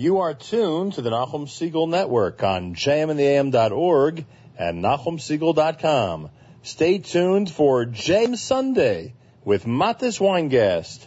You are tuned to the Nachum Segal Network on jmintheam.org and nachumsegal.com. Stay tuned for JM Sunday with Matis Weingast.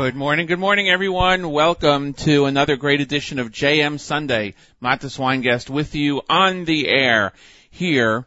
Good morning, good morning everyone. Welcome to another great edition of JM Sunday. Matis Weingast with you on the air here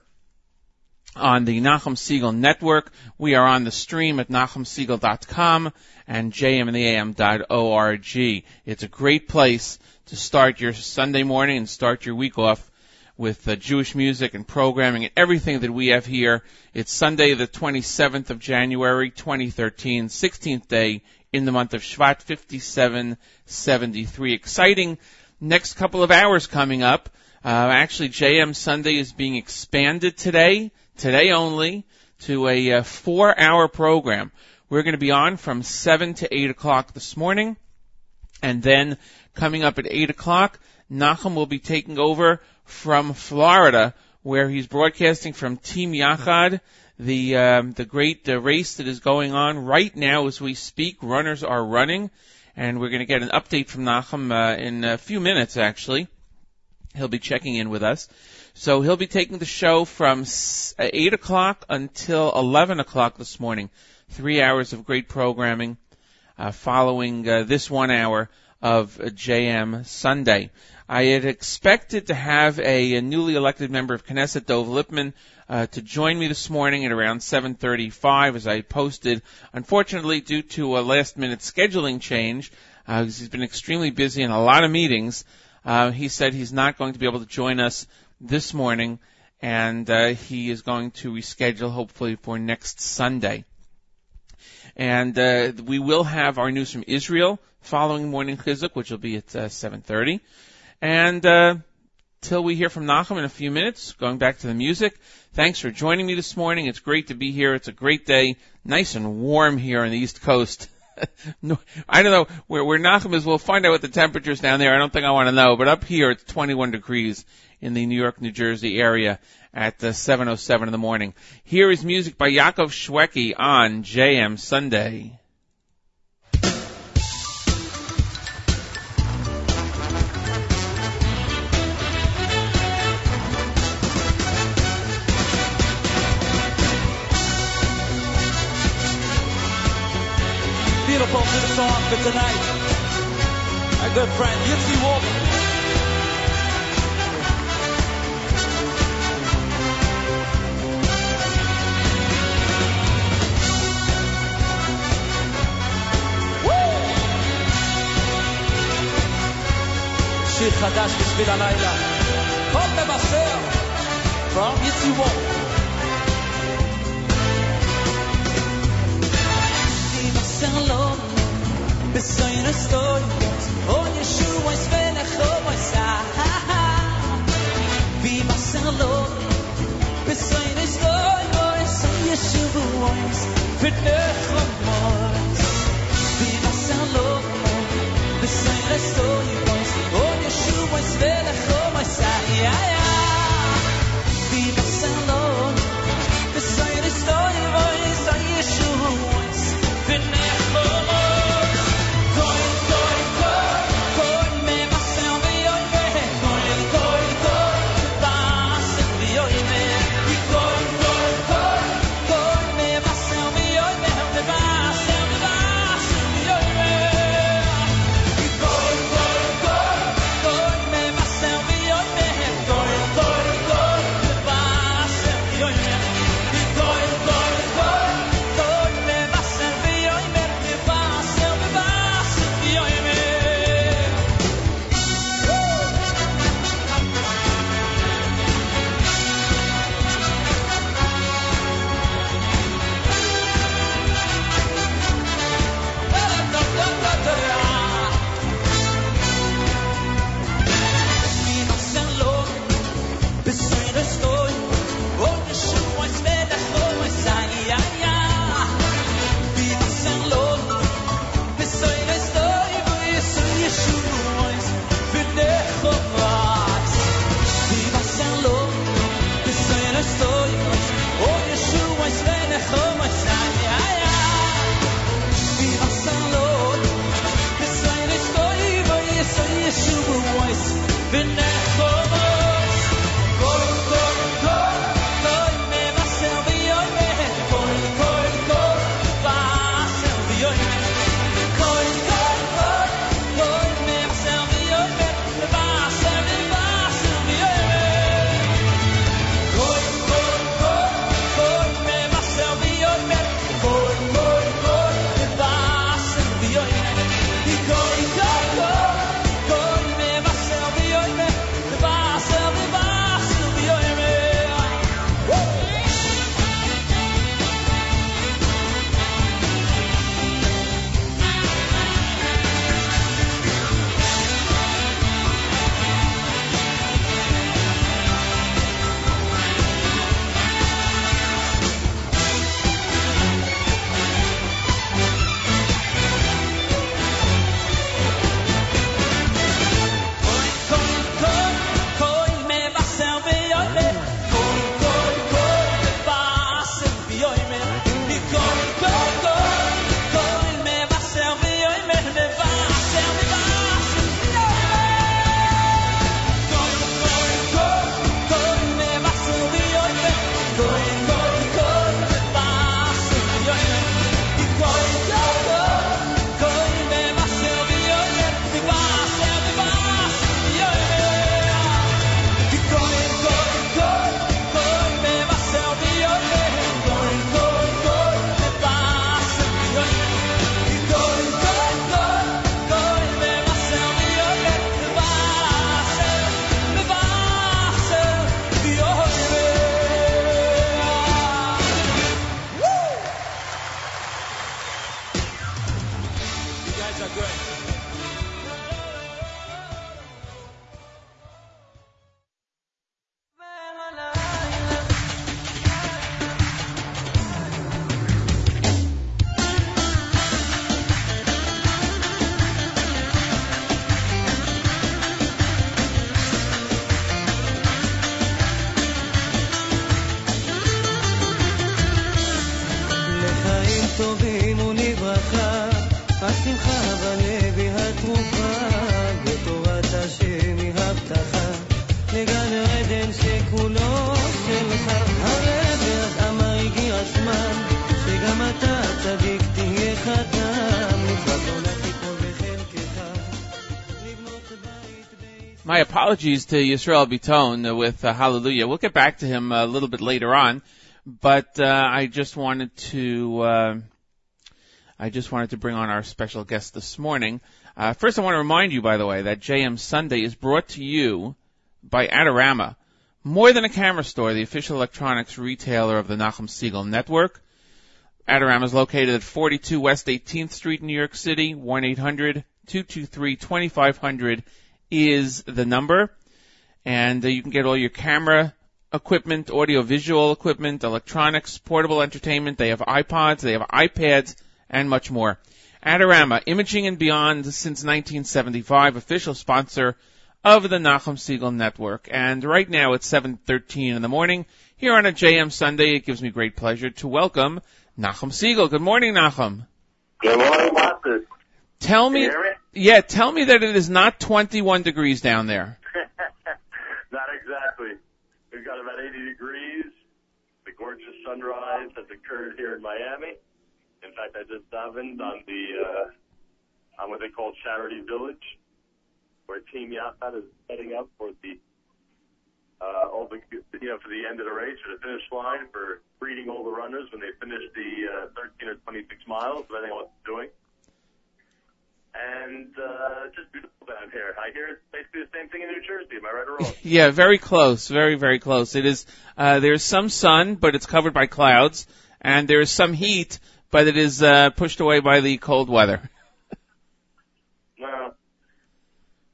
on the Nachum Segal Network. We are on the stream at nachumsegal.com and jmintheam.org. It's a great place to start your Sunday morning and start your week off with uh, Jewish music and programming and everything that we have here. It's Sunday the 27th of January 2013, 16th day in the month of Shvat 5773. Exciting next couple of hours coming up. Uh, actually, JM Sunday is being expanded today, today only, to a uh, four-hour program. We're going to be on from 7 to 8 o'clock this morning, and then coming up at 8 o'clock, Nachum will be taking over from Florida, where he's broadcasting from Team Yachad the um, the great uh, race that is going on right now as we speak. Runners are running, and we're going to get an update from Nachum uh, in a few minutes. Actually, he'll be checking in with us. So he'll be taking the show from uh, eight o'clock until eleven o'clock this morning. Three hours of great programming, uh, following uh, this one hour of JM Sunday. I had expected to have a, a newly elected member of Knesset, Dov Lipman, uh, to join me this morning at around 7:35 as I posted. Unfortunately, due to a last-minute scheduling change, uh, he's been extremely busy in a lot of meetings. Uh, he said he's not going to be able to join us this morning, and uh, he is going to reschedule hopefully for next Sunday. And uh, we will have our news from Israel following morning chizuk, which will be at uh, 7:30. And uh, till we hear from Nachum in a few minutes, going back to the music. Thanks for joining me this morning. It's great to be here. It's a great day, nice and warm here on the East Coast. I don't know where where Nachum is. We'll find out what the temperatures down there. I don't think I want to know, but up here it's 21 degrees in the New York, New Jersey area at uh, 7:07 in the morning. Here is music by Yaakov Shweki on JM Sunday. song for tonight. My good friend, Yitzi Wolf. שיר חדש בשביל הלילה. כל מבשר, from יצי Besoin estoy, טובים ולברכה, השמחה בלב היא התרופה, ותורת השם היא הבטחה, לגן עדן שכולו שלך. הרב אמר הגיע הזמן, שגם אתה צדיק תהיה חתם, מצוות עולה תיפול בחלקך, לבנות בית בישראל. My apologies to Yisrael Biton uh, with uh, Hallelujah. We'll get back to him a little bit later on, but uh, I just wanted to uh, I just wanted to bring on our special guest this morning. Uh, first, I want to remind you, by the way, that JM Sunday is brought to you by Adorama, more than a camera store, the official electronics retailer of the Nachum Segal Network. Adorama is located at 42 West 18th Street in New York City. 1-800-223-2500 is the number. And uh, you can get all your camera equipment, audio-visual equipment, electronics, portable entertainment. They have iPods, they have iPads, and much more. Adorama, Imaging and Beyond since 1975, official sponsor of the Nachum Segal Network. And right now it's 7.13 in the morning. Here on a JM Sunday, it gives me great pleasure to welcome Nachum Segal. Good morning, Nachum. Good morning, Marcus. Tell Can me, you hear me? yeah, tell me that it is not 21 degrees down there. We've got about 80 degrees. The gorgeous sunrise has occurred here in Miami. In fact, I just davened on the uh, on what they call Charity Village, where Team Yachad is setting up for the uh, all the you know for the end of the race for the finish line for greeting all the runners when they finish the uh, 13 or 26 miles, depending on what they're doing. And uh, just beautiful down here. I hear it's basically the same thing in New Jersey. Am I right or wrong? Yeah, very close, very, very close. It is, uh, there's some sun, but it's covered by clouds, and there is some heat, but it is, uh, pushed away by the cold weather. No.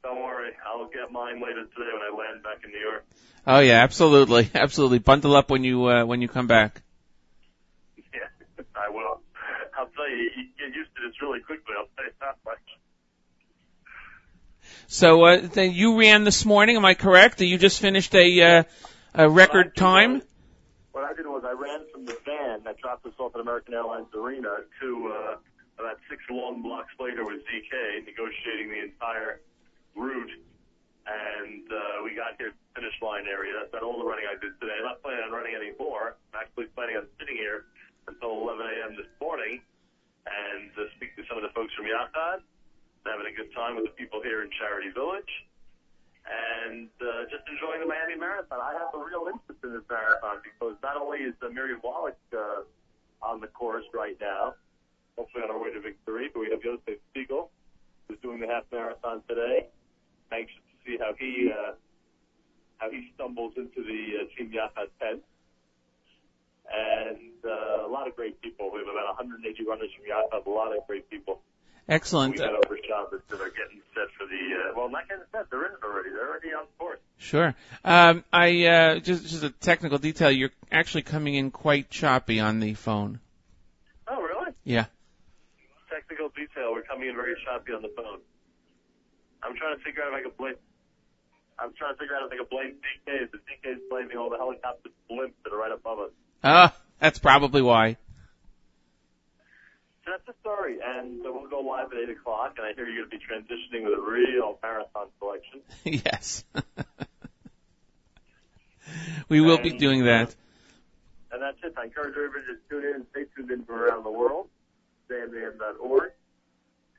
Don't worry. I'll get mine later today when I land back in New York. Oh yeah, absolutely, absolutely. Bundle up when you, uh, when you come back. Yeah, I will. I'll tell you, you get used to this really quickly. I'll tell you that much. So, uh, then you ran this morning, am I correct? You just finished a, uh, a record time? What I did was I ran from the van that dropped us off at American Airlines Arena to uh, about six long blocks later with ZK negotiating the entire route. And uh, we got here to the finish line area. That's about all the running I did today. I'm not planning on running any more. I'm actually planning on sitting here until 11 a.m. this morning and uh, speak to some of the folks from Yachad, having a good time with the people here in Charity Village and uh, just enjoying the Miami Marathon. I have a real interest in this marathon because not only is uh, Miriam Wallach uh, on the course right now, hopefully on our way to victory, but we have Josef Segal who's doing the half marathon today. Anxious to see how he uh, how he stumbles into the uh, Team Yachad tent. And uh, a lot of great people. We have about 180 runners from Yachad, a lot of great people. Excellent. We got over Shabbos that are getting set for the, uh, well, not getting set, they're in already. They're already on course. Sure. Um, I, uh, just, just a technical detail, you're actually coming in quite choppy on the phone. Oh, really? Yeah. Technical detail. We're coming in very choppy on the phone. I'm trying to figure out if I can blame. I'm trying to figure out if I can blame DK. The DK is blaming all the helicopter blimps that are right above us. Ah, that's probably why. So that's the story, and uh, we'll go live at eight o'clock. And I hear you're going to be transitioning with a real marathon selection. yes. we will be doing that. And that's it. I encourage everybody to tune in and stay tuned in from around the world. JMAM.org.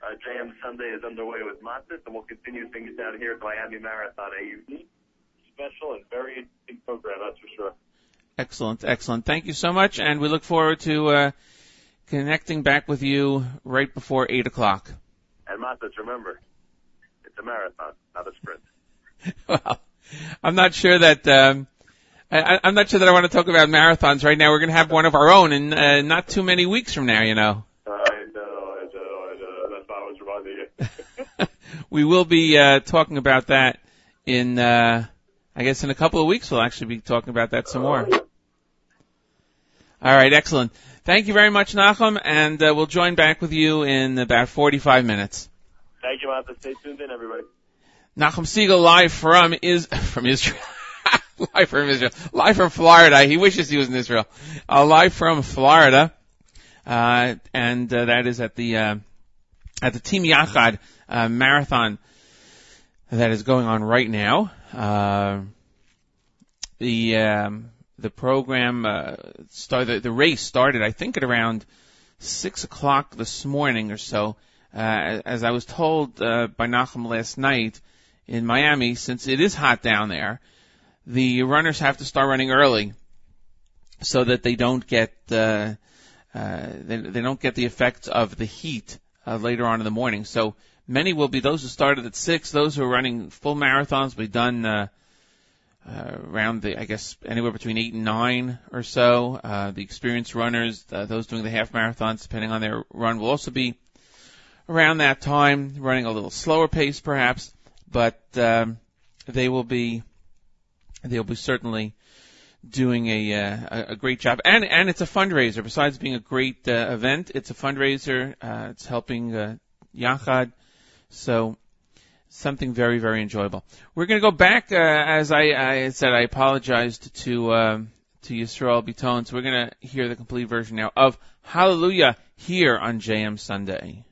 Uh, JM Sunday is underway with Matis, and we'll continue things down here at Miami Marathon, a unique, special, and very interesting program, that's for sure. Excellent, excellent. Thank you so much, and we look forward to uh, connecting back with you right before eight o'clock. And Matis, remember, it's a marathon, not a sprint. well, I'm not sure that um, I, I'm not sure that I want to talk about marathons right now. We're going to have one of our own in uh, not too many weeks from now. You know. I know, I know, I know. That's why I was you. we will be uh, talking about that in, uh, I guess, in a couple of weeks. We'll actually be talking about that some more. All right, excellent. Thank you very much, Nachum, and uh, we'll join back with you in about 45 minutes. Thank you, Martha. Stay tuned in, everybody. Nachum Segal live from is from Israel. live from Israel. Live from Florida. He wishes he was in Israel. Uh, live from Florida. Uh, and uh, that is at the uh, at the Team Yachad uh, marathon that is going on right now. Uh, the um, the program uh, started. The race started, I think, at around six o'clock this morning or so. Uh, as I was told uh, by Nachum last night in Miami, since it is hot down there, the runners have to start running early so that they don't get uh, uh, they, they don't get the effects of the heat uh, later on in the morning. So many will be those who started at six. Those who are running full marathons will be done uh, uh, around the I guess anywhere between eight and nine or so. Uh, the experienced runners, uh, those doing the half marathons, depending on their run, will also be around that time, running a little slower pace perhaps, but um, they will be they'll be certainly doing a, uh, a great job, and and it's a fundraiser. Besides being a great uh, event, it's a fundraiser. Uh, it's helping uh, Yachad, so something very very enjoyable. We're going to go back, uh, as I, I said, I apologized to um, to Yisrael so we're going to hear the complete version now of Hallelujah here on JM Sunday.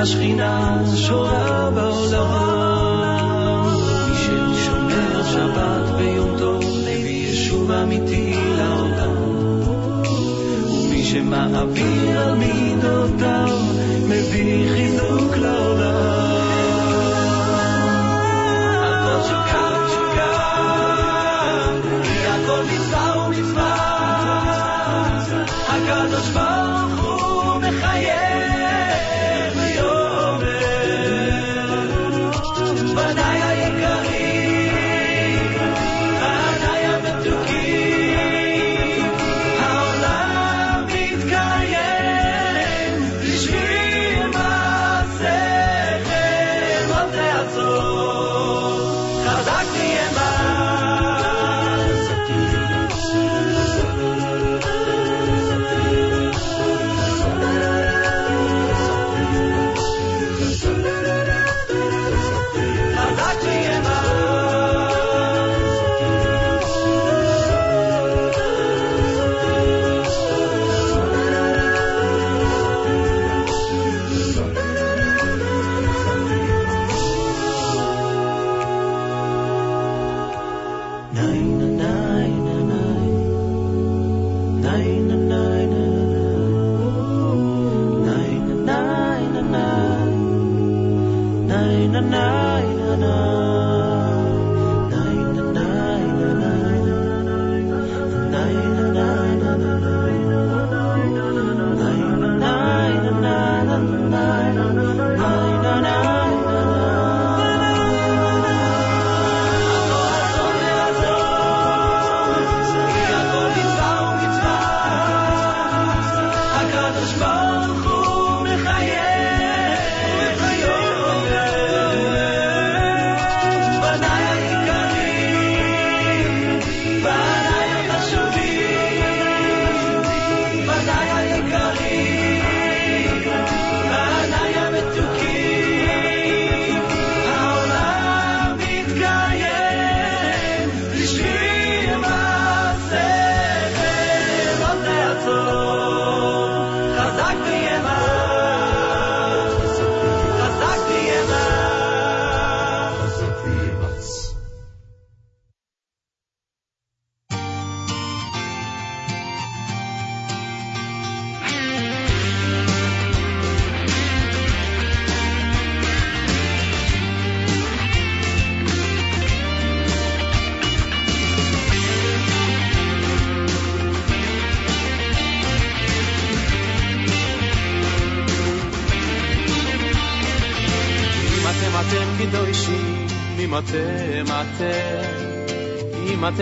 השכינה שורה בעולם. מי ששומר שבת ויום טוב, מביא ישוב אמיתי לעולם. ומי שמעביר על מידו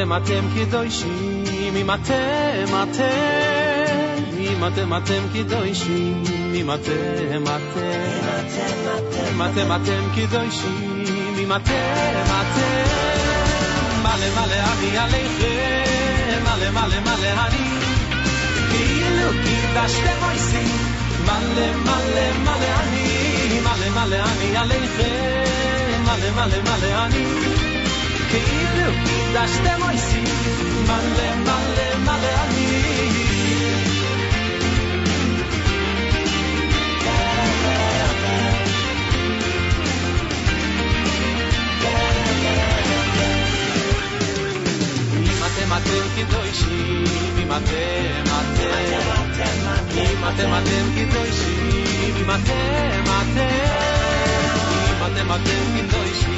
אתם, אתם קדושים, אם אתם, אתם, אם אתם, אתם קדושים, אם אתם, אתם, אם אתם, אתם קדושים, אם אתם, אתם, מלא מלא אני עליכם, מלא מלא מלא אני, כאילו קידשתם מויסים, מלא מלא מלא אני, מלא מלא אני עליכם, מלא מלא מלא אני. כאילו דשתם עושים מלא מלא מלא אני אם אתם אתם קדושים, אם אתם אתם, אם אתם אתם קדושים, אם אתם אתם, אם אתם אתם קדושים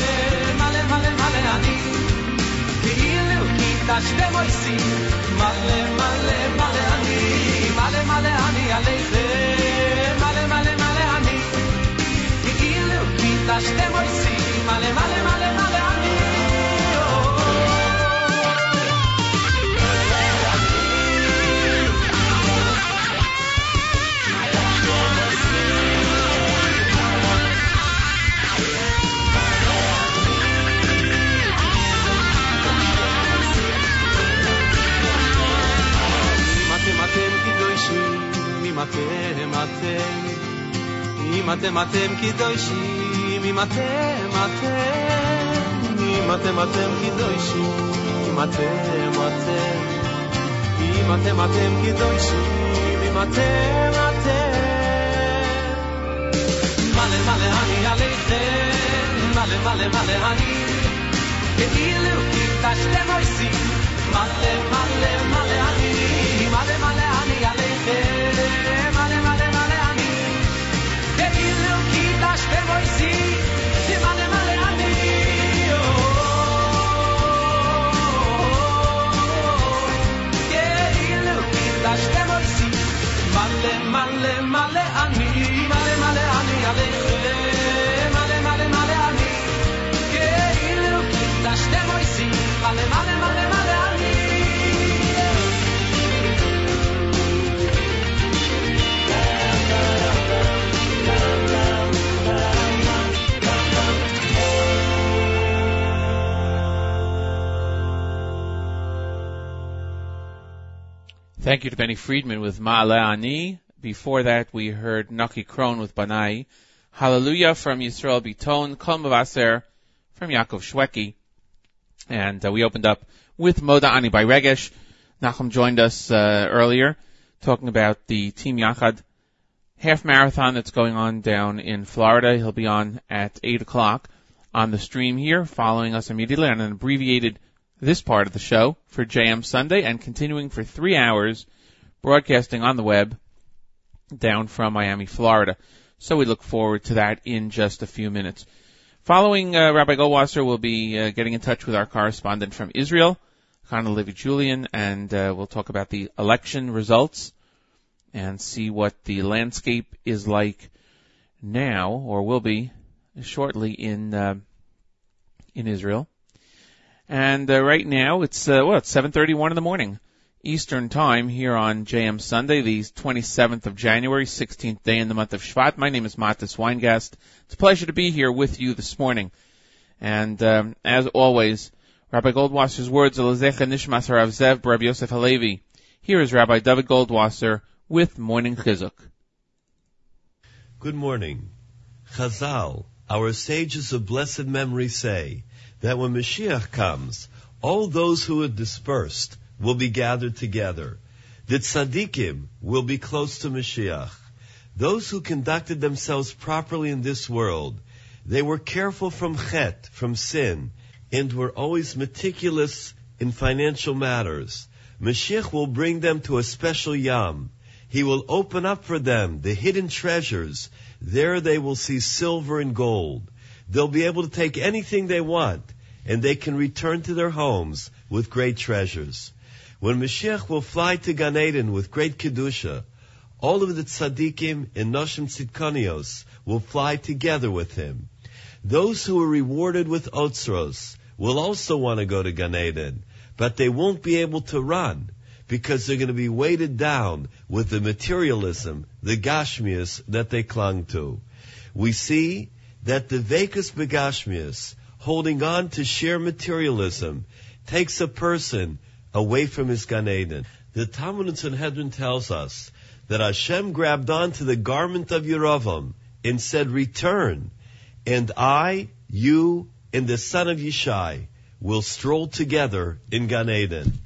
あに切り抜き出してもいいしまれまれまれあにまれまれあにあれいぜまれまれまれあに切り抜き出してもいいしまれまれまれまれあに אתם אתם, אם אתם אתם קדושים, אם אתם אתם, אם אתם אתם קדושים, אם אתם אתם, אם אתם אתם קדושים, אם אתם אתם. מלא מלא אני עליכם, מלא מלא מלא אני, כאילו קידשתם עושים, מלא מלא מלא אני, מלא מלא אני עליכם, Thank you to Benny Friedman with Ma'ale Ani. Before that, we heard Naki Kron with Banai. Hallelujah from Yisrael Biton. Kol Mavaser from Yaakov Shweki. And uh, we opened up with Moda Ani by Regesh. Nachum joined us uh, earlier talking about the Team Yachad half marathon that's going on down in Florida. He'll be on at 8 o'clock on the stream here, following us immediately on an abbreviated this part of the show for JM Sunday and continuing for three hours broadcasting on the web down from Miami, Florida. So we look forward to that in just a few minutes. Following uh, Rabbi Goldwasser, we'll be uh, getting in touch with our correspondent from Israel, Chana Levi Julian, and uh, we'll talk about the election results and see what the landscape is like now, or will be shortly in uh, in Israel. And uh, right now it's uh, well, it's 7:31 in the morning Eastern Time here on JM Sunday, the 27th of January, 16th day in the month of Shvat. My name is Matis Weingast. It's a pleasure to be here with you this morning. And um, as always, Rabbi Goldwasser's words, "Elezecha Nishmas Harav Zev Rabbi Yosef Halevi." Here is Rabbi David Goldwasser with Morning Chizuk. Good morning. Chazal, our sages of blessed memory say that when Mashiach comes, all those who are dispersed will be gathered together. The tzaddikim will be close to Mashiach. Those who conducted themselves properly in this world, they were careful from chet, from sin, and were always meticulous in financial matters. Mashiach will bring them to a special yam. He will open up for them the hidden treasures. There they will see silver and gold. They'll be able to take anything they want, and they can return to their homes with great treasures. When Mashiach will fly to Gan Eden with great kedusha, all of the tzaddikim and noshim tzidkonios will fly together with him. Those who are rewarded with otzros will also want to go to Gan Eden, but they won't be able to run because they're going to be weighted down with the materialism, the gashmias that they clung to. We see that the vekas begashmias, holding on to sheer materialism, takes a person away from his Gan Eden. The Talmud in Sanhedrin tells us that Hashem grabbed onto the garment of Yeravam and said, return, and I, you, and the son of Yishai will stroll together in Gan Eden.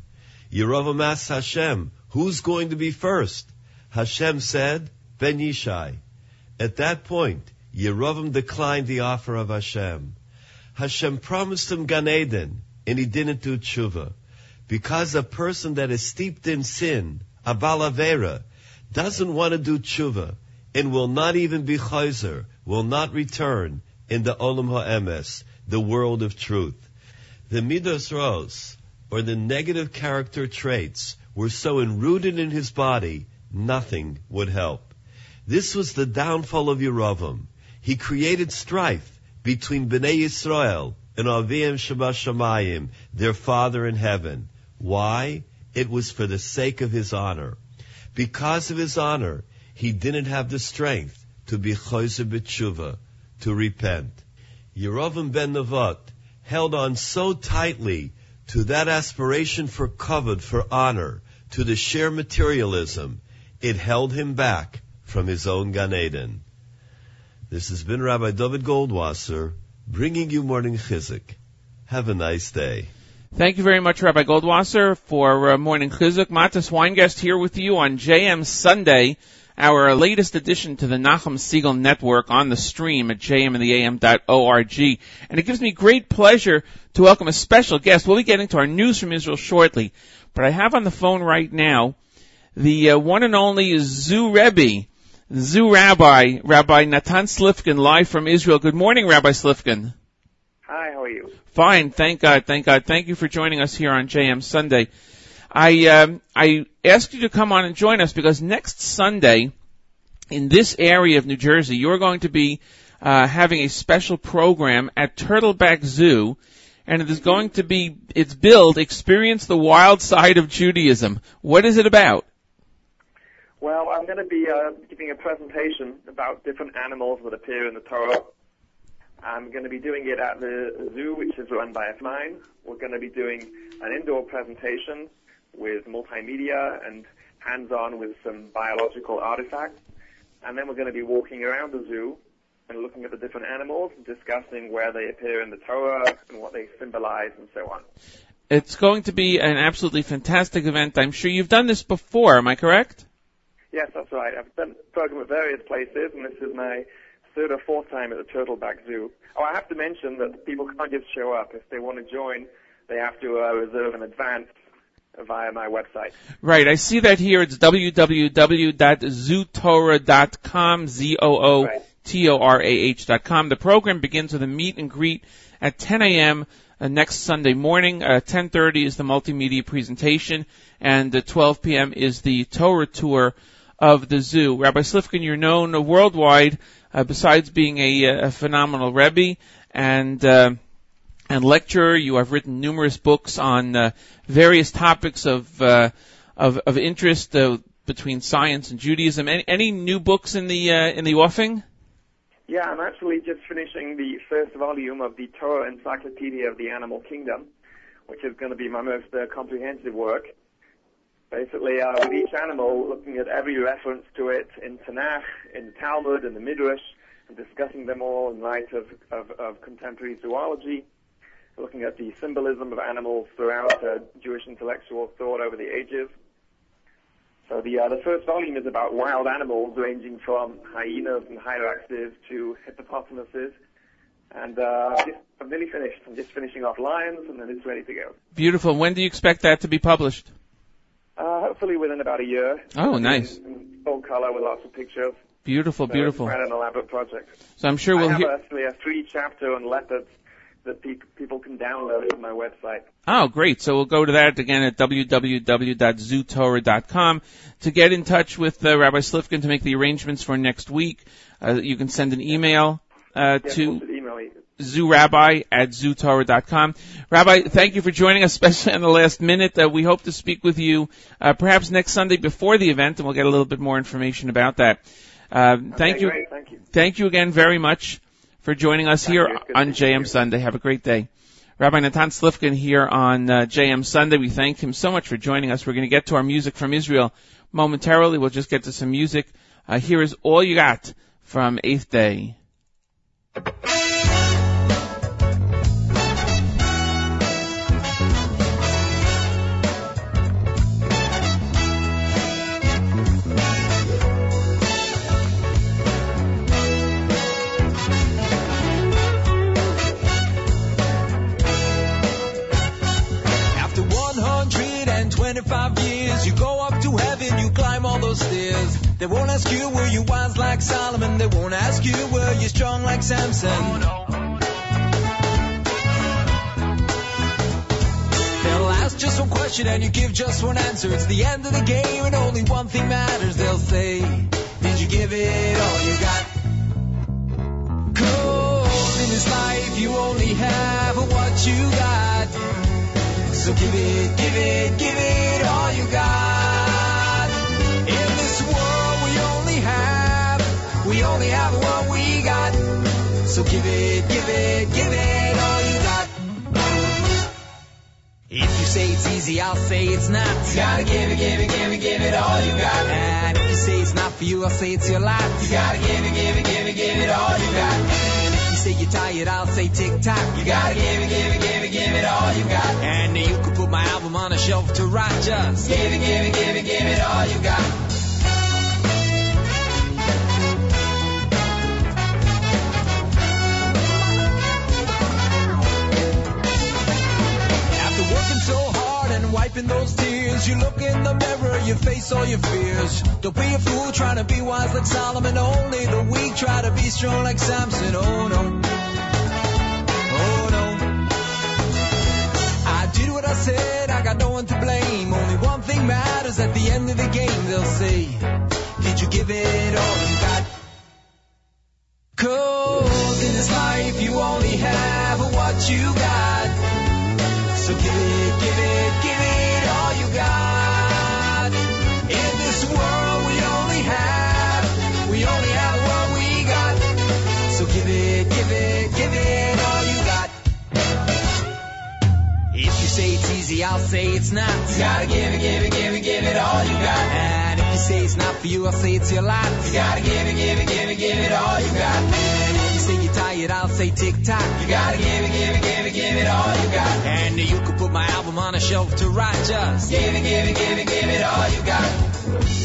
Yeravam asked Hashem, who's going to be first? Hashem said, Ben Yishai. At that point, Yeravam declined the offer of Hashem. Hashem promised him Gan Eden, and he didn't do tshuva. Because a person that is steeped in sin, a balavera, doesn't want to do tshuva, and will not even be chayzer, will not return in the olam ha'emes, the world of truth. The midos ros, or the negative character traits, were so enrooted in his body, nothing would help. This was the downfall of Yeravam. He created strife between Bnei Yisrael and Avim Shabbat their father in heaven. Why? It was for the sake of his honor. Because of his honor, he didn't have the strength to be choser b'tshuva, to repent. Yerovim ben Nevat held on so tightly to that aspiration for kavod, for honor, to the sheer materialism, it held him back from his own Gan Eden. This has been Rabbi David Goldwasser bringing you morning chizuk. Have a nice day. Thank you very much, Rabbi Goldwasser, for uh, Morning Chizuk. Matis Weingast here with you on JM Sunday, our latest addition to the Nachum Segal Network on the stream at jmintheam.org. And it gives me great pleasure to welcome a special guest. We'll be getting to our news from Israel shortly, but I have on the phone right now the uh, one and only Zoo Rebbe, Zoo Rabbi, Rabbi Natan Slifkin, live from Israel. Good morning, Rabbi Slifkin. Hi, how are you? Fine, thank God, thank God. Thank you for joining us here on JM Sunday. I um, I asked you to come on and join us because next Sunday, in this area of New Jersey, you're going to be uh, having a special program at Turtleback Zoo, and it is going to be it's billed "Experience the Wild Side of Judaism." What is it about? Well, I'm going to be uh, giving a presentation about different animals that appear in the Torah. I'm going to be doing it at the zoo, which is run by a mine. We're going to be doing an indoor presentation with multimedia and hands-on with some biological artifacts. And then we're going to be walking around the zoo and looking at the different animals and discussing where they appear in the Torah and what they symbolize and so on. It's going to be an absolutely fantastic event. I'm sure you've done this before. Am I correct? Yes, that's right. I've done program at various places, and this is my third or fourth time at the Turtleback Zoo. Oh, I have to mention that people can't just show up. If they want to join, they have to uh, reserve in advance via my website. Right. I see that here. It's www.zootorah.com, Z-O-O-T-O-R-A-H dot com. The program begins with a meet and greet at 10 a.m. Uh, next Sunday morning. Uh, 10.30 is the multimedia presentation, and at 12 p.m. is the Torah tour of the zoo. Rabbi Slifkin, you're known worldwide, uh, besides being a, a phenomenal Rebbe and uh, and lecturer. You have written numerous books on uh, various topics of uh, of, of interest uh, between science and Judaism. Any, any new books in the uh, in the offing? Yeah, I'm actually just finishing the first volume of the Torah Encyclopedia of the Animal Kingdom, which is going to be my most uh, comprehensive work. Basically, uh, with each animal, looking at every reference to it in Tanakh, in the Talmud, in the Midrash, and discussing them all in light of, of, of contemporary zoology, looking at the symbolism of animals throughout uh, Jewish intellectual thought over the ages. So the uh, the first volume is about wild animals, ranging from hyenas and hyraxes to hippopotamuses. And uh, I'm nearly finished. I'm just finishing off lions, and then it's ready to go. Beautiful. When do you expect that to be published? Uh, hopefully within about a year. Oh, nice. In, full color with lots of pictures. Beautiful, So beautiful. It's quite an elaborate project. So I'm sure we'll I have hear. actually a three chapter on leopards that pe- people can download from my website. Oh, great. So we'll go to that again at www.zootorah.com. To get in touch with uh, Rabbi Slifkin to make the arrangements for next week, uh, you can send an email uh, to email. Zoorabbi at zootorah.com. Rabbi, thank you for joining us, especially on the last minute. Uh, we hope to speak with you uh, perhaps next Sunday before the event, and we'll get a little bit more information about that. Uh, thank you. Great, thank you. Thank you again very much for joining us here on see you. JM Sunday. Have a great day. Rabbi Natan Slifkin here on uh, JM Sunday. We thank him so much for joining us. We're going to get to our music from Israel momentarily. We'll just get to some music. Uh, here is All You Got from Eighth Day. They won't ask you were you wise like Solomon. They won't ask you were you strong like Samson. Oh, They'll ask just one question and you give just one answer. It's the end of the game and only one thing matters. They'll say, Did you give it all you got? Cause in this life you only have what you got. So give it, give it, give it all you got. We only have what we got. So give it, give it, give it all you got. If you say it's easy, I'll say it's not. You gotta give it, give it, give it, give it all you got. And if you say it's not for you, I'll say it's your lot. You gotta give it, give it, give it, give it all you got. You say you're tired, I'll say tick tock. You gotta give it, give it, give it, give it all you got. And you could put my album on a shelf to write just. Give it, give it, give it, give it all you got. Wiping those tears, you look in the mirror, you face all your fears. Don't be a fool trying to be wise like Solomon. Only the weak try to be strong like Samson. Oh no. Oh no. I did what I said, I got no one to blame. Only one thing matters at the end of the game, they'll say, Did you give it all you got? Cause in this life you only have what you got. So give it, give it, give it I'll say it's not. You gotta give it, give it, give it, give it all you got. And if you say it's not for you, I'll say it's your lot. You gotta give it, give it, give it, give it all you got. And if you say you're tired, I'll say tick tock. You gotta give it, give it, give it, give it all you got. And you could put my album on a shelf to write just. Give it, give it, give it, give it all you got.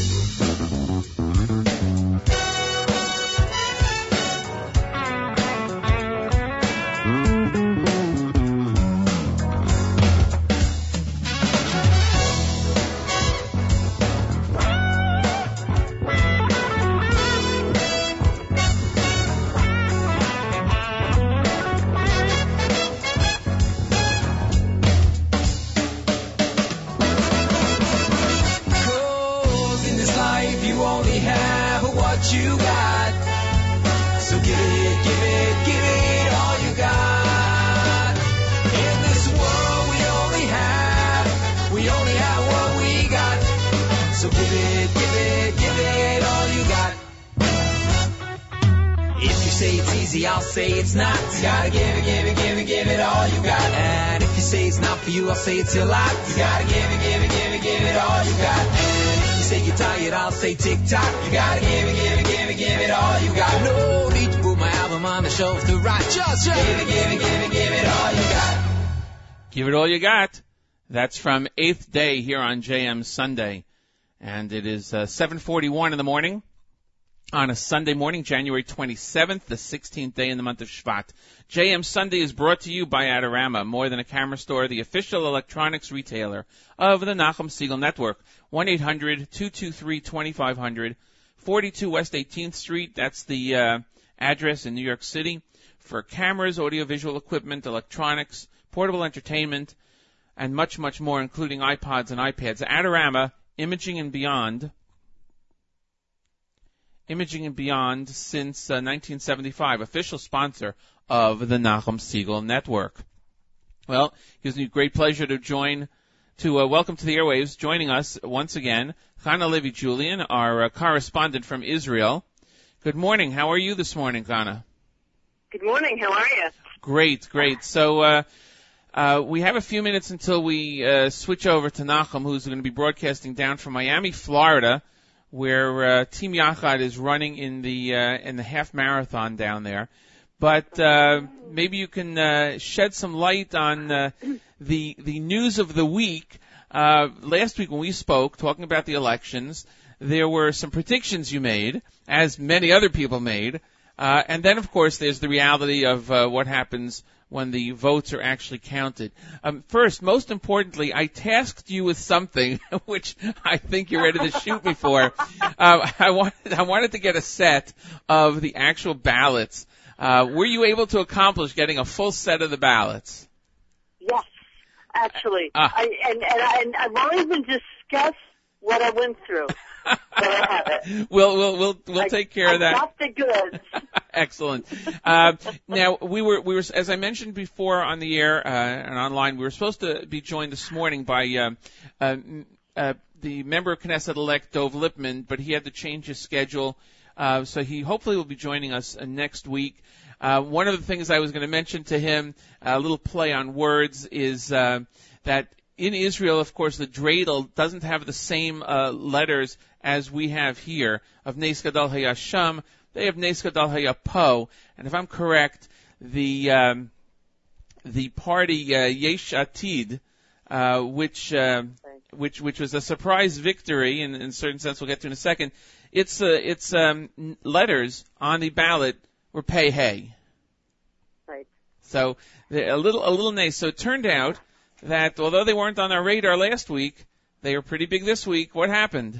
For you, I'll say it's your lot. You gotta give it, give it, give it, give it all you got. You say you're tired, I'll say tick tock. You gotta give it, give it, give it, give it all you got. No need to put my album on the shelf to write. Just, just give it, give it, give it, give it all you got. Give it all you got. That's from Eighth Day here on JM Sunday. And it is uh, 741 in the morning on a Sunday morning, January 27th, the 16th day in the month of Shvat. JM Sunday is brought to you by Adorama, more than a camera store, the official electronics retailer of the Nachum Segal Network. 1-800-223-2500, 42 West 18th Street. That's the uh, address in New York City for cameras, audiovisual equipment, electronics, portable entertainment, and much, much more, including iPods and iPads. Adorama, Imaging and Beyond. Imaging and Beyond since uh, 1975, official sponsor of the Nachum Segal Network. Well, it gives me great pleasure to join, to uh, welcome to the airwaves, joining us once again, Chana Levi Julian, our uh, correspondent from Israel. Good morning. How are you this morning, Chana? Good morning. How are you? Great, great. So, uh, Uh, we have a few minutes until we uh, switch over to Nachum, who's going to be broadcasting down from Miami, Florida, where uh, Team Yachad is running in the uh, in the half marathon down there. But uh, maybe you can uh, shed some light on uh, the the news of the week. Uh, last week when we spoke, talking about the elections, there were some predictions you made, as many other people made, uh, and then of course there's the reality of uh, what happens when the votes are actually counted. Um, first, most importantly, I tasked you with something which I think you're ready to shoot me for. Uh, I wanted I wanted to get a set of the actual ballots. Uh, were you able to accomplish getting a full set of the ballots? Yes, actually. Ah. I, and, and, I, and I won't even discuss what I went through. But I have it. We'll we'll we'll we'll I- take care I of that. got the goods. Excellent. Uh, now we were we were as I mentioned before on the air uh, and online. We were supposed to be joined this morning by uh, uh, uh, the member of Knesset elect Dov Lipman, but he had to change his schedule, uh, so he hopefully will be joining us uh, next week. Uh, one of the things I was going to mention to him, a little play on words, is uh, that in Israel, of course, the dreidel doesn't have the same uh, letters as we have here of Nes Gadol Hayasham. They have Nes Gadol Hayapo, and if I'm correct, the um, the party uh, Yesh Atid, uh, which uh, which which was a surprise victory in, in a certain sense. We'll get to in a second. Its uh, its um, letters on the ballot were Pei hay. Right. So a little a little nice. So it turned out that although they weren't on our radar last week, they were pretty big this week. What happened?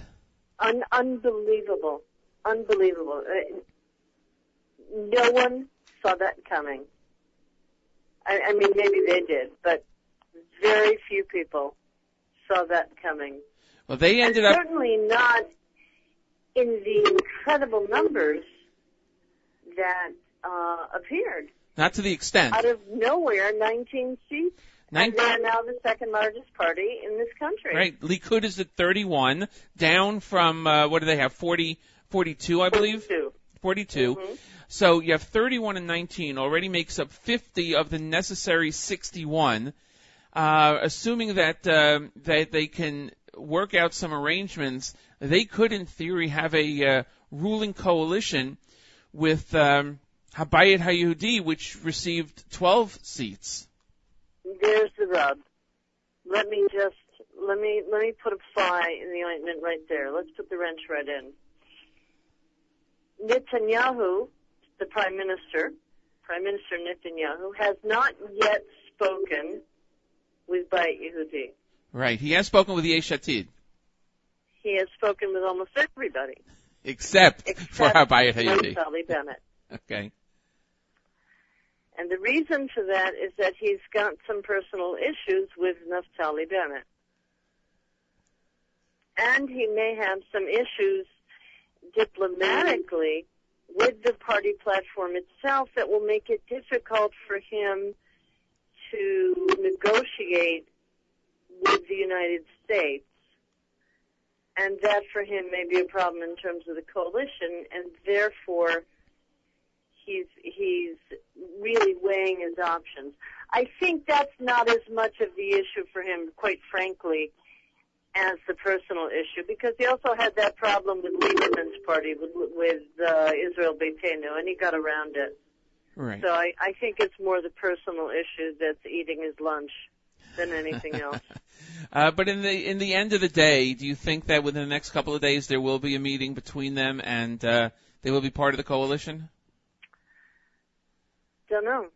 Un- unbelievable. Unbelievable. Uh, no one saw that coming. I, I mean, maybe they did, but very few people saw that coming. Well, they ended and up. certainly not in the incredible numbers that uh, appeared. Not to the extent. Out of nowhere, 19 seats. And they're now the second largest party in this country. Right. Likud is at 31, down from, uh, what do they have? 40, 42, I believe? 42. 42. Mhm. So you have 31 and 19 already makes up 50 of the necessary 61. Uh, assuming that, uh, that they can work out some arrangements, they could in theory have a, uh, ruling coalition with, um, Habayit HaYehudi, which received 12 seats. There's the rub. Let me just let me let me put a fly in the ointment right there. Let's put the wrench right in. Netanyahu, the prime minister, Prime Minister Netanyahu, has not yet spoken with Bayit Yehudi. Right. He has spoken with the Yesh Atid, He has spoken with almost everybody except, except for. Naftali Bennett. Okay. And the reason for that is that he's got some personal issues with Naftali Bennett. And he may have some issues diplomatically with the party platform itself that will make it difficult for him to negotiate with the United States. And that for him may be a problem in terms of the coalition, and therefore he's he's really weighing his options. I think that's not as much of the issue for him, quite frankly, as the personal issue, because he also had that problem with Lieberman's party with, with uh, Israel Beitenu, and he got around it. Right. So I, I think it's more the personal issue that's eating his lunch than anything else. Uh, but in the in the end of the day, do you think that within the next couple of days there will be a meeting between them and uh, they will be part of the coalition? Don't know.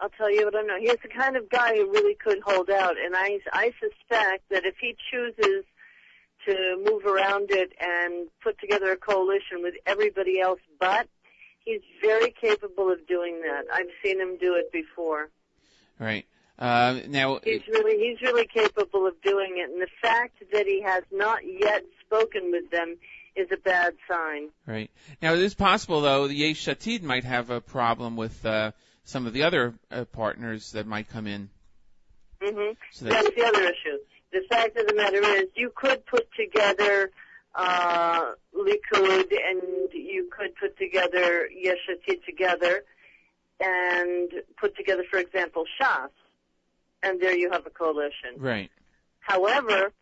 I'll tell you what I know. He's the kind of guy who really could hold out, and I I suspect that if he chooses to move around it and put together a coalition with everybody else but, he's very capable of doing that. I've seen him do it before. Right. Uh, now, He's really he's really capable of doing it, and the fact that he has not yet spoken with them is a bad sign. right. Now it is possible though the Yesh Atid might have a problem with uh, some of the other uh, partners that might come in. hmm So that's- That's the other issue. The fact of the matter is, you could put together uh, Likud and you could put together Yesh Atid together and put together, for example, Shas and there you have a coalition. Right. However,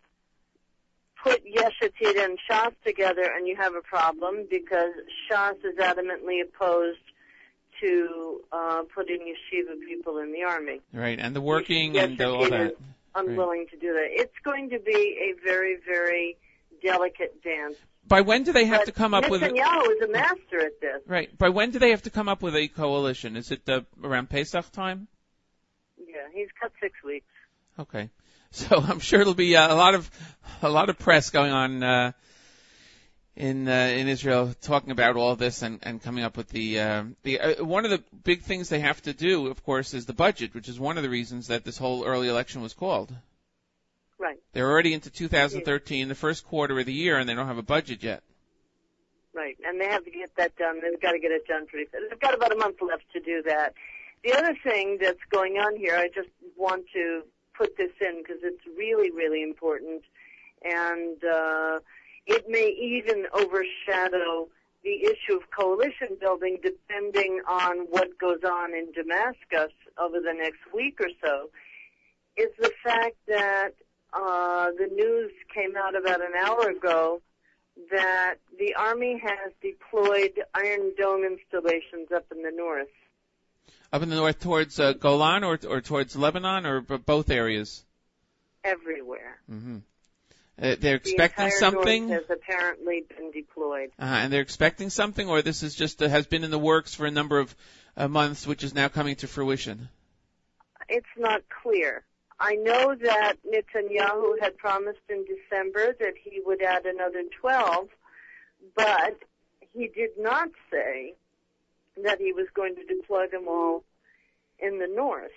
put Yesh Atid and Shas together and you have a problem because Shas is adamantly opposed to uh, putting yeshiva people in the army. Right. And the working Yes, and all that. Unwilling to do that. It's going to be a very, very delicate dance. By when do they have But to come up with? Netanyahu is a master at this. Right. By when do they have to come up with a coalition? Is it uh, around Pesach time? Yeah, he's cut six weeks. Okay. So I'm sure it'll be uh, a lot of a lot of press going on uh, in uh, in Israel talking about all this and, and coming up with the uh, the uh, one of the big things they have to do, of course, is the budget, which is one of the reasons that this whole early election was called. Right, They're already into 2013, the first quarter of the year, and they don't have a budget yet. right. And they have to get that done. They've got to get it done pretty soon. They've got about a month left to do that. The other thing that's going on here, I just want to put this in because it's really, really important. And uh, it may even overshadow the issue of coalition building depending on what goes on in Damascus over the next week or so, is the fact that uh, the news came out about an hour ago that the Army has deployed Iron Dome installations up in the north. Up in the north towards uh, Golan or or towards Lebanon or b- both areas. Everywhere. hmm Uh, they're expecting the something, has apparently been deployed. uh, and they're expecting something, or this is just uh, has been in the works for a number of uh, months, which is now coming to fruition. It's not clear. I know that Netanyahu had promised in December that he would add another 12, but he did not say that he was going to deploy them all in the north.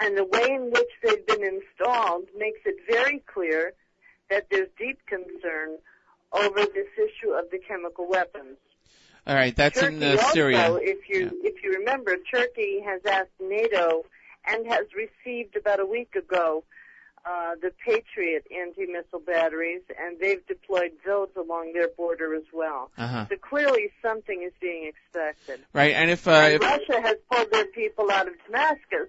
And the way in which they've been installed makes it very clear that there's deep concern over this issue of the chemical weapons. All right, that's Turkey in uh, also, Syria. if you if you remember, Turkey has asked NATO and has received about a week ago uh, the Patriot anti-missile batteries, and they've deployed those along their border as well. Uh-huh. So clearly, something is being expected. Right, and if, uh, and if Russia has pulled their people out of Damascus,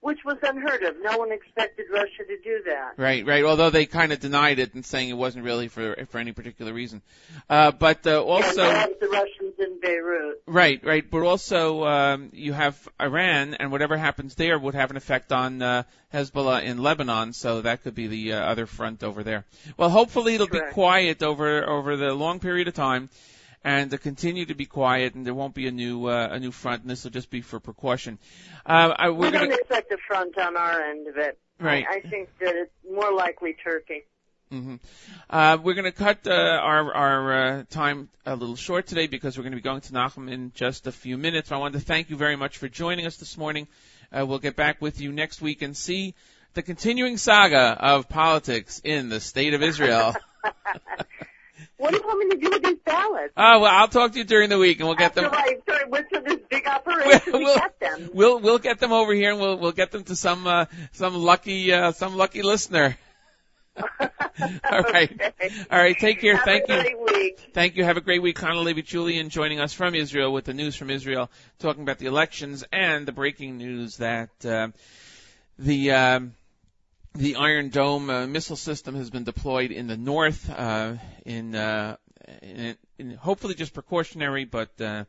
which was unheard of. No one expected Russia to do that. Right, right. Although they kind of denied it and saying it wasn't really for for any particular reason. Uh, but uh, also, the Russians in Beirut. right, right. But also, um, you have Iran, and whatever happens there would have an effect on uh, Hezbollah in Lebanon. So that could be the uh, other front over there. Well, hopefully it'll Correct. be quiet over over the long period of time. And to continue to be quiet, and there won't be a new uh, a new front, and this will just be for precaution. Uh, I, We we're don't gonna expect a front on our end of it. Right. I, I think that it's more likely Turkey. hmm Uh, we're going to cut uh, our our uh, time a little short today because we're going to be going to Nachum in just a few minutes. I want to thank you very much for joining us this morning. Uh, we'll get back with you next week and see the continuing saga of politics in the state of Israel. What do you want me to do with these ballots? oh well, I'll talk to you during the week and we'll get After them. I sort of went through this big operation We'll- to get them. We'll we'll get them over here and we'll we'll get them to some uh, some lucky uh, some lucky listener. All right. Okay. All right. Take care. Have Thank a you. great week. Thank you. Have a great week. Chana Levi Julian joining us from Israel with the news from Israel, talking about the elections and the breaking news that uh, the um, the Iron Dome uh, missile system has been deployed in the north, uh, in, uh, in, in hopefully just precautionary, but uh,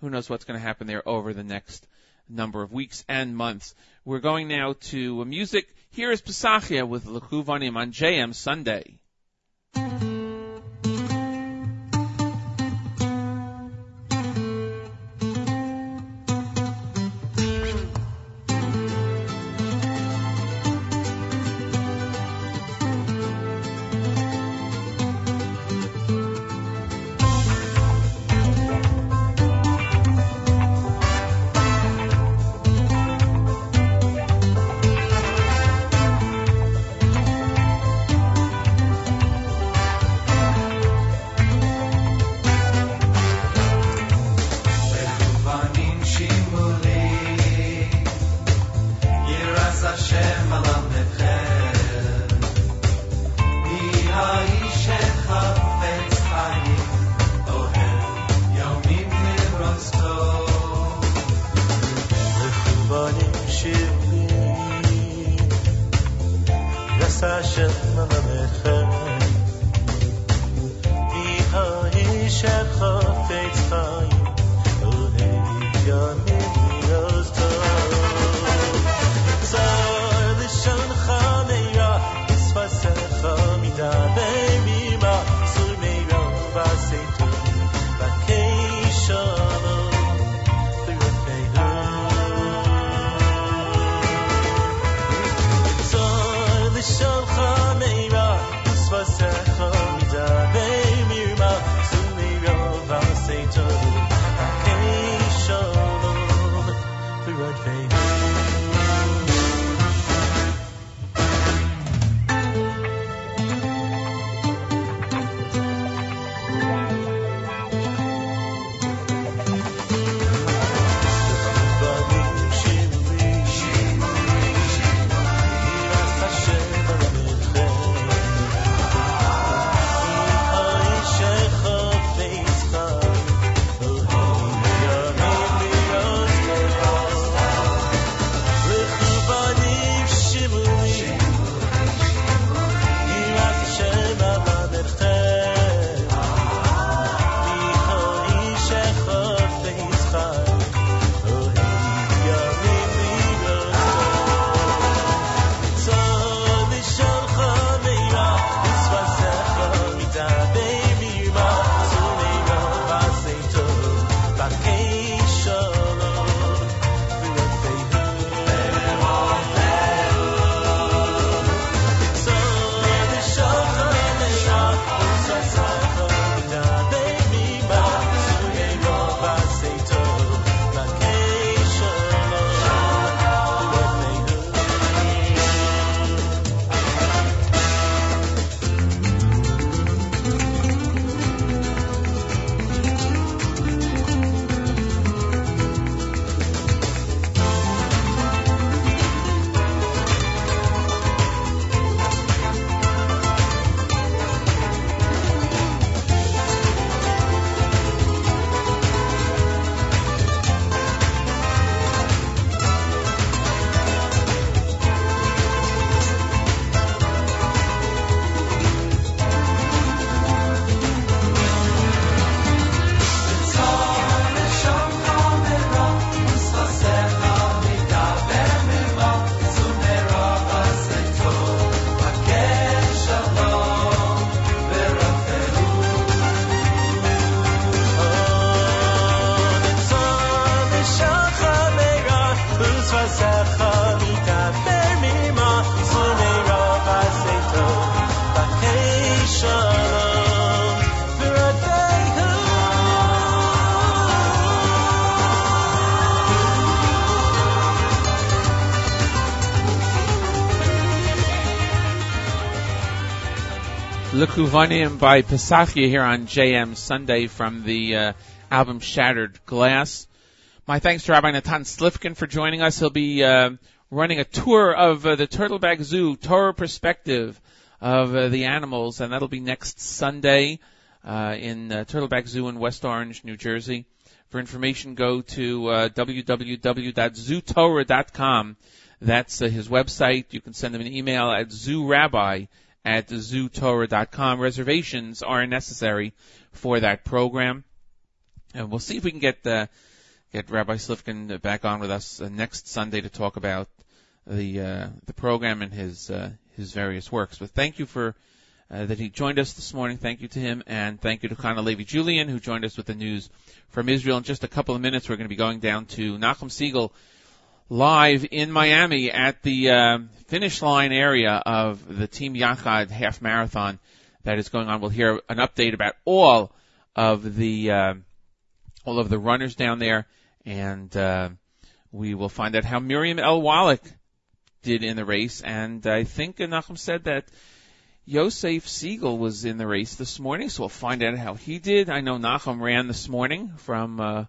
who knows what's going to happen there over the next number of weeks and months. We're going now to music. Here is Pesachia with Lekuvanim on JM Sunday. fashion من می‌خوام بیهایی شرخان Lekuvanim by Pesachia here on JM Sunday from the uh, album Shattered Glass. My thanks to Rabbi Natan Slifkin for joining us. He'll be uh, running a tour of uh, the Turtleback Zoo, Torah perspective of uh, the animals, and that'll be next Sunday uh, in uh, Turtleback Zoo in West Orange, New Jersey. For information, go to uh, www.zootorah.com. That's his website. You can send him an email at zoorabbi at zootorah.com. Reservations are necessary for that program. And we'll see if we can get uh, get Rabbi Slifkin back on with us uh, next Sunday to talk about the uh, the program and his uh, his various works. But thank you for uh, that he joined us this morning. Thank you to him, and thank you to Chana Levi Julian who joined us with the news from Israel. In just a couple of minutes, we're going to be going down to Nachum Segal live in Miami at the uh, finish line area of the Team Yachad half marathon that is going on. We'll hear an update about all of the uh, all of the runners down there, and uh, we will find out how Miriam L. Wallach did in the race. And I think Nachum said that Yosef Segal was in the race this morning, so we'll find out how he did. I know Nachum ran this morning from uh,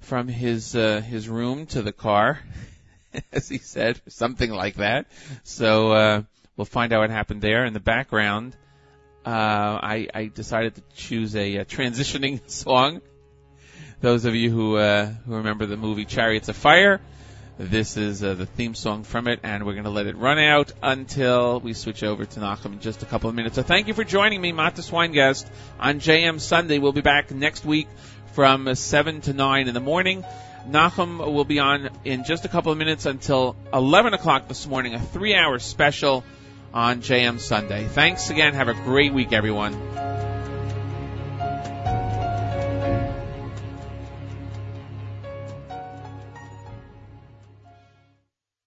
from his uh, his room to the car, as he said, something like that. So uh, we'll find out what happened there. In the background, uh, I, I decided to choose a, a transitioning song. Those of you who uh, who remember the movie Chariots of Fire, this is uh, the theme song from it, and we're going to let it run out until we switch over to Nachum in just a couple of minutes. So thank you for joining me, Matis Weingast, on JM Sunday. We'll be back next week from 7 to 9 in the morning. Nachum will be on in just a couple of minutes until 11 o'clock this morning, a three hour special on JM Sunday. Thanks again. Have a great week, everyone.